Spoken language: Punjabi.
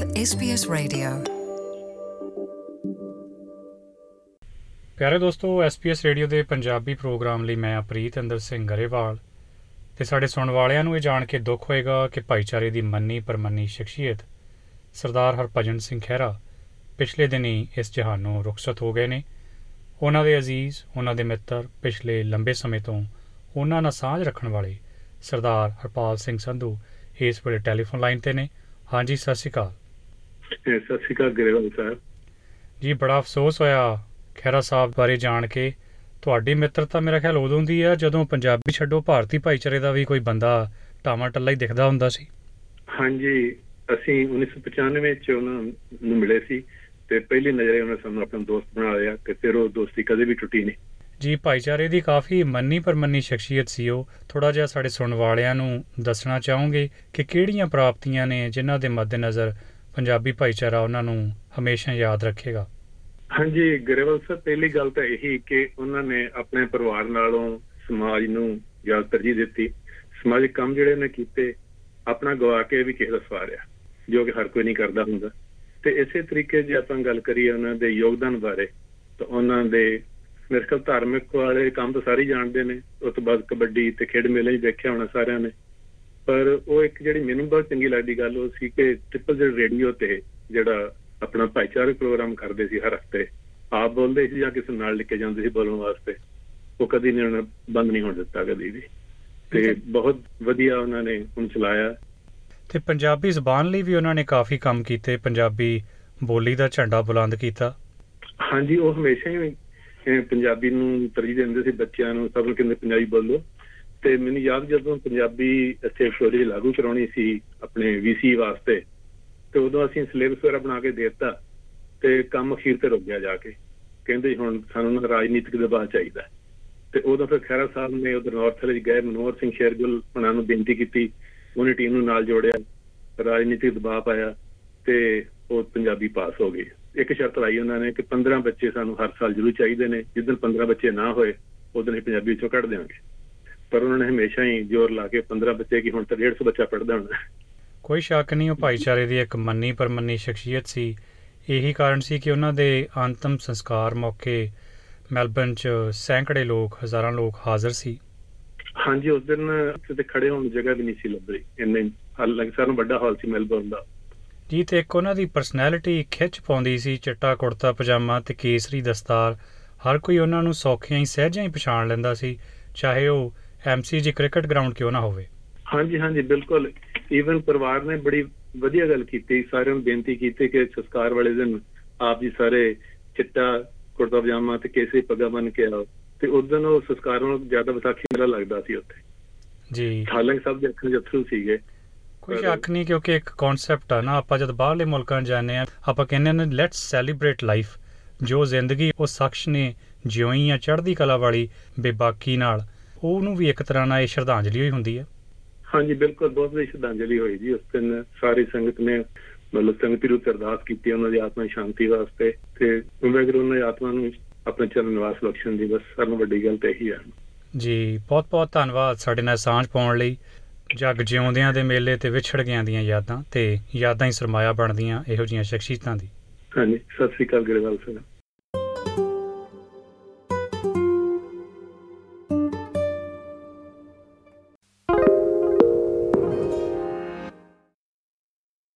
with SBS Radio. ਪਿਆਰੇ ਦੋਸਤੋ SBS ਰੇਡੀਓ ਦੇ ਪੰਜਾਬੀ ਪ੍ਰੋਗਰਾਮ ਲਈ ਮੈਂ ਅਪ੍ਰੀਤ ਅੰਦਰ ਸਿੰਘ ਗਰੇਵਾਲ ਤੇ ਸਾਡੇ ਸੁਣਨ ਵਾਲਿਆਂ ਨੂੰ ਇਹ ਜਾਣ ਕੇ ਦੁੱਖ ਹੋਏਗਾ ਕਿ ਭਾਈਚਾਰੇ ਦੀ ਮੰਨੀ ਪਰਮੰਨੀ ਸ਼ਖਸੀਅਤ ਸਰਦਾਰ ਹਰਭਜਨ ਸਿੰਘ ਖਹਿਰਾ ਪਿਛਲੇ ਦਿਨੀ ਇਸ ਜਹਾਨੋਂ ਰੁਖਸਤ ਹੋ ਗਏ ਨੇ। ਉਹਨਾਂ ਦੇ ਅਜ਼ੀਜ਼, ਉਹਨਾਂ ਦੇ ਮਿੱਤਰ ਪਿਛਲੇ ਲੰਬੇ ਸਮੇਂ ਤੋਂ ਉਹਨਾਂ ਨਾਲ ਸਾਂਝ ਰੱਖਣ ਵਾਲੇ ਸਰਦਾਰ ਹਰਪਾਲ ਸਿੰਘ ਸੰਧੂ ਇਸ ਵੇਲੇ ਟੈਲੀਫੋਨ ਲਾਈਨ ਤੇ ਨੇ। ਹਾਂਜੀ, ਸਤਿ ਸ਼੍ਰੀ ਅਕਾਲ। ਸਤਿ ਸ਼੍ਰੀ ਅਕਾਲ ਗਰੇਵਾਲ ਸਾਹਿਬ। ਜੀ ਬੜਾ ਅਫਸੋਸ ਹੋਇਆ ਖਹਿਰਾ ਸਾਹਿਬ ਬਾਰੇ ਜਾਣ ਕੇ। ਤੁਹਾਡੀ ਮਿੱਤਰਤਾ ਮੇਰਾ ਖਿਆਲ ਉਦੋਂ ਦੀ ਆ ਜਦੋਂ ਪੰਜਾਬੀ ਛੱਡੋ ਭਾਰਤੀ ਭਾਈਚਾਰੇ ਦਾ ਵੀ ਕੋਈ ਬੰਦਾ ਟਾਮਾ ਟੱਲਾ ਹੀ ਦਿਖਦਾ ਹੁੰਦਾ ਸੀ। ਹਾਂਜੀ ਅਸੀਂ 1995 ਚ ਉਹਨਾਂ ਨੂੰ ਮਿਲੇ ਸੀ ਤੇ ਪਹਿਲੀ ਨਜ਼ਰੇ ਉਹਨਾਂ ਸਾਨੂੰ ਆਪਣਾ ਦੋਸਤ ਬਣਾ ਲਿਆ ਤੇ ਫਿਰ ਉਹ ਦੋਸਤੀ ਕਦੇ ਵੀ ਟੁੱਟੀ ਨਹੀਂ। ਜੀ ਭਾਈਚਾਰੇ ਦੀ ਕਾਫੀ ਮੰਨੀ ਪਰਮੰਨੀ ਸ਼ਖਸੀਅਤ ਸੀ ਉਹ। ਥੋੜਾ ਜਿਹਾ ਸਾਡੇ ਸੁਣਨ ਵਾਲਿਆਂ ਨੂੰ ਦੱਸਣਾ ਚਾਹੋਗੇ ਕਿ ਕਿਹੜੀਆਂ ਪ੍ਰਾਪਤੀਆਂ ਨੇ ਜਿਨ੍ਹਾਂ ਦੇ ਮੱਦੇਨਜ਼ਰ ਪੰਜਾਬੀ ਭਾਈਚਾਰਾ ਉਹਨਾਂ ਨੂੰ ਹਮੇਸ਼ਾ ਯਾਦ ਰੱਖੇਗਾ। ਹਾਂਜੀ, ਗਰੇਵਾਲ ਸਾਹਿਬ ਪਹਿਲੀ ਗੱਲ ਤਾਂ ਇਹੀ ਕਿ ਉਹਨਾਂ ਨੇ ਆਪਣੇ ਪਰਿਵਾਰ ਨਾਲੋਂ ਸਮਾਜ ਨੂੰ ਜ਼ਿਆਦਾ ਤਰਜੀਹ ਦਿੱਤੀ। ਸਮਾਜਿਕ ਕੰਮ ਜਿਹੜੇ ਨੇ ਕੀਤੇ, ਆਪਣਾ ਗਵਾ ਕੇ ਵੀ ਕਿਸੇ ਦਾ ਸਵਾਰਿਆ, ਜੋ ਕਿ ਹਰ ਕੋਈ ਨਹੀਂ ਕਰਦਾ ਹੁੰਦਾ। ਤੇ ਇਸੇ ਤਰੀਕੇ ਜੇ ਆਪਾਂ ਗੱਲ ਕਰੀਏ ਉਹਨਾਂ ਦੇ ਯੋਗਦਾਨ ਬਾਰੇ, ਤਾਂ ਉਹਨਾਂ ਦੇ ਮੇਰੇ ਖਿਆਲ ਧਾਰਮਿਕ ਵਾਲੇ ਕੰਮ ਤਾਂ ਸਾਰੇ ਹੀ ਜਾਣਦੇ ਨੇ। ਉਸ ਤੋਂ ਬਾਅਦ ਕਬੱਡੀ ਤੇ ਖੇਡ ਮੇਲੇ 'ਚ ਦੇਖਿਆ ਹੋਣਾ ਸਾਰਿਆਂ ਨੇ। ਪਰ ਉਹ ਇੱਕ ਜਿਹੜੀ ਮੈਨੂੰ ਬਹੁਤ ਚੰਗੀ ਲੱਗਦੀ ਗੱਲ ਉਹ ਸੀ ਕਿ ਟ੍ਰਿਪਲ ਜ਼ੈਡ ਰੇਡੀਓ ਤੇ ਜਿਹੜਾ ਆਪਣਾ ਭਾਈਚਾਰਕ ਪ੍ਰੋਗਰਾਮ ਕਰਦੇ ਸੀ ਹਰ ਹਫ਼ਤੇ ਆਪ ਬੋਲਦੇ ਸੀ ਜਾਂ ਕਿਸੇ ਨਾਲ ਲੈ ਕੇ ਜਾਂਦੇ ਸੀ ਬੋਲਣ ਵਾਸਤੇ ਉਹ ਕਦੀ ਨਹੀਂ ਬੰਦ ਨਹੀਂ ਹੋਣ ਦਿੱਤਾ ਕਦੀ ਵੀ। ਤੇ ਬਹੁਤ ਵਧੀਆ ਉਹਨਾਂ ਨੇ ਹੁਣ ਚਲਾਇਆ। ਤੇ ਪੰਜਾਬੀ ਜ਼ਬਾਨ ਲਈ ਵੀ ਉਹਨਾਂ ਨੇ ਕਾਫੀ ਕੰਮ ਕੀਤੇ ਪੰਜਾਬੀ ਬੋਲੀ ਦਾ ਝੰਡਾ ਬੁਲੰਦ ਕੀਤਾ। ਹਾਂਜੀ ਉਹ ਹਮੇਸ਼ਾ ਹੀ ਪੰਜਾਬੀ ਨੂੰ ਤਰਜੀਹ ਦਿੰਦੇ ਸੀ ਬੱਚਿਆਂ ਨੂੰ ਸਭ ਨੂੰ ਕਹਿੰਦੇ ਪੰਜਾਬੀ ਬੋਲੋ। ਤੇ ਮੈਨੂੰ ਯਾਦ ਜਦੋਂ ਪੰਜਾਬੀ ਇੱਥੇ ਸ਼ੋਰੀ ਲਾਗੂ ਕਰਾਉਣੀ ਸੀ ਆਪਣੇ ਵੀਸੀ ਵਾਸਤੇ, ਤੇ ਉਦੋਂ ਅਸੀਂ ਸਿਲੇਬਸ ਵਗੈਰਾ ਬਣਾ ਕੇ ਦੇ ਦਿੱਤਾ ਤੇ ਕੰਮ ਅਖੀਰ ਤੇ ਰੁਕ ਗਿਆ ਜਾ ਕੇ। ਕਹਿੰਦੇ ਹੁਣ ਸਾਨੂੰ ਨਾ ਰਾਜਨੀਤਿਕ ਦਬਾਅ ਚਾਹੀਦਾ। ਤੇ ਉਦੋਂ ਫਿਰ ਖੈਰਾ ਸਾਹਿਬ ਨੇ ਉਧਰ ਨਾਰਥ ਵਿੱਚ ਗਏ, ਮਨੋਹਰ ਸਿੰਘ ਸ਼ੇਰਗੁਲ ਉਹਨਾਂ ਨੂੰ ਬੇਨਤੀ ਕੀਤੀ, ਉਹਨੇ ਟੀਮ ਨੂੰ ਨਾਲ ਜੋੜਿਆ, ਰਾਜਨੀਤਿਕ ਦਬਾਅ ਪਾਇਆ ਤੇ ਉਹ ਪੰਜਾਬੀ ਪਾਸ ਹੋ ਗਈ ਇੱਕ ਸ਼ਰਤ ਲਾਈ ਉਹਨਾਂ ਨੇ ਕਿ 15 ਬੱਚੇ ਸਾਨੂੰ ਹਰ ਸਾਲ ਜ਼ਰੂਰ ਚਾਹੀਦੇ ਨੇ, ਜਿੱਦਣ 15 ਬੱਚੇ ਨਾ ਹੋਏ ਉਦੋਂ ਹੀ ਪੰਜਾਬੀ ਵਿੱਚੋਂ ਕੱਢ ਦੇਵਾਂਗੇ। ਪਰ ਉਹਨਾਂ ਨੇ ਹਮੇਸ਼ਾ ਹੀ ਜ਼ੋਰ ਲਾ ਕੇ 15 ਬੱਚੇ ਕੀ ਹੁਣ ਤਾਂ 150 ਬੱਚਾ ਪੜਦਾ ਹੋਣਾ। ਕੋਈ ਸ਼ੱਕ ਨਹੀਂ ਉਹ ਭਾਈਚਾਰੇ ਦੀ ਇੱਕ ਮੰਨੀ ਪਰਮੰਨੀ ਸ਼ਖਸੀਅਤ ਸੀ। ਇਹੀ ਕਾਰਨ ਸੀ ਕਿ ਉਹਨਾਂ ਦੇ ਅੰਤਮ ਸੰਸਕਾਰ ਮੌਕੇ ਮੈਲਬਨ 'ਚ ਸੈਂਕੜੇ ਲੋਕ ਹਜ਼ਾਰਾਂ ਲੋਕ ਹਾਜ਼ਰ ਸੀ। ਹਾਂਜੀ ਉਸ ਦਿਨ ਕਿਤੇ ਖੜੇ ਹੋਣ ਦੀ ਜਗ੍ਹਾ ਵੀ ਨਹੀਂ ਸੀ ਲੱਭ। ਰਹੀ ਇੰਨੇ ਹਾਲਾਂਕਿ ਸਾਨੂੰ ਵੱਡਾ ਹਾਲ ਸੀ ਮੈਲਬੌਰਨ ਦਾ। ਜੀ ਤੇ ਇੱਕ ਉਹਨਾਂ ਦੀ ਪਰਸਨੈਲਿਟੀ ਖਿੱਚ ਪਾਉਂਦੀ ਸੀ ਚਿੱਟਾ ਕੁੜਤਾ ਪਜਾਮਾ ਤੇ ਕੇਸਰੀ ਦਸਤਾਰ। ਹਰ ਕੋਈ ਉਹਨਾਂ ਨੂੰ ਸੌਖਿਆਂ ਹੀ ਸਹਿਜਾਂ ਹੀ ਪਛਾਣ ਲੈਂਦਾ ਸੀ ਚਾਹੇ ਉਹ ਐਮਸੀਜੀ ਕ੍ਰਿਕਟ ਗਰਾਊਂਡ ਕਿਉਂ ਨਾ ਹੋਵੇ? ਹਾਂਜੀ ਹਾਂਜੀ ਬਿਲਕੁਲ। ਈਵਨ ਪਰਿਵਾਰ ਨੇ ਬੜੀ ਵਧੀਆ ਗੱਲ ਕੀਤੀ ਸਾਰਿਆਂ ਨੂੰ ਬੇਨਤੀ ਕੀਤੀ ਕਿ ਸੰਸਕਾਰ ਵਾਲੇ ਦਿਨ ਆਪ ਜੀ ਸਾਰੇ ਚਿੱਟਾ ਕੁੜਤਾ ਪਜਾਮਾ ਤੇ ਕੇਸਰੀ ਪੱਗਾ ਬੰਨ ਕੇ ਆਓ ਤੇ ਉਸ ਦਿਨ ਉਹ ਸੰਸਕਾਰ ਨੂੰ ਜ਼ਿਆਦਾ ਵਿਸਾਖੀ ਮੇਲਾ ਲੱਗਦਾ ਸੀ ਉੱਥੇ। ਜੀ। ਹਾਲਾਂਕਿ ਸਭ ਦੇ ਅੱਖਾਂ 'ਚ ਅਥਰੂ ਸੀਗੇ। ਕੋਈ ਸ਼ੱਕ ਨਹੀਂ ਕਿਉਂਕਿ ਇੱਕ ਕਨਸੈਪਟ ਆ ਨਾ ਆਪਾਂ ਜਦ ਬਾਹਰਲੇ ਮੁਲਕਾਂ ਜਾਂਦੇ ਆ ਆਪਾਂ ਕਹਿੰਦੇ ਨੇ ਲੈਟਸ ਸੈਲੀਬ੍ਰੇਟ ਲਾਈਫ ਜੋ ਜ਼ਿੰਦਗੀ ਉਸ ਸ਼ਖਸ ਨੇ ਜਿਉਈ ਆ ਚੜ੍ਹਦੀ ਕਲਾ ਵਾਲੀ ਬੇਬਾਕੀ ਨਾਲ। ਉਹਨੂੰ ਵੀ ਇੱਕ ਤਰ੍ਹਾਂ ਨਾਲ ਇਹ ਸ਼ਰਧਾਂਜਲੀ ਹੋਈ ਹੁੰਦੀ ਹੈ। ਹਾਂਜੀ ਬਿਲਕੁਲ ਬਹੁਤ ਵੱਡੀ ਸ਼ਰਧਾਂਜਲੀ ਹੋਈ ਜੀ। ਉਸ ਦਿਨ ਸਾਰੀ ਸੰਗਤ ਨੇ ਮਤਲਬ ਸੰਗਤ ਨੂੰ ਅਰਦਾਸ ਕੀਤੀ ਉਹਨਾਂ ਦੀ ਆਤਮਾ ਦੀ ਸ਼ਾਂਤੀ ਵਾਸਤੇ ਤੇ ਵਾਹਿਗੁਰੂ ਉਹਨਾਂ ਦੀ ਆਤਮਾ ਨੂੰ ਆਪਣੇ ਚਰਨ ਨਿਵਾਸ ਬਖਸ਼ਣ ਦੀ ਬਸ ਸਾਨੂੰ ਵੱਡੀ ਗੱਲ ਤੇ ਇਹੀ ਹੈ। ਜੀ ਬਹੁਤ ਬਹੁਤ ਧੰਨਵਾਦ ਸਾਡੇ ਨਾਲ ਸਾਂਝ ਪਾਉਣ ਲਈ। ਜੱਗ ਜਿਉਂਦਿਆਂ ਦੇ ਮੇਲੇ ਤੇ ਵਿਛੜ ਗਿਆਂ ਦੀਆਂ ਯਾਦਾਂ ਤੇ ਯਾਦਾਂ ਹੀ ਸਰਮਾਇਆ ਬਣਦੀਆਂ ਇਹੋ ਜੀਆਂ ਸ਼ਖਸੀਅਤਾਂ ਦੀ। ਹਾਂਜੀ ਸਤਿ ਸ੍ਰੀ ਅਕਾਲ ਗਰੇਵਾਲ ਸਾਹਿਬ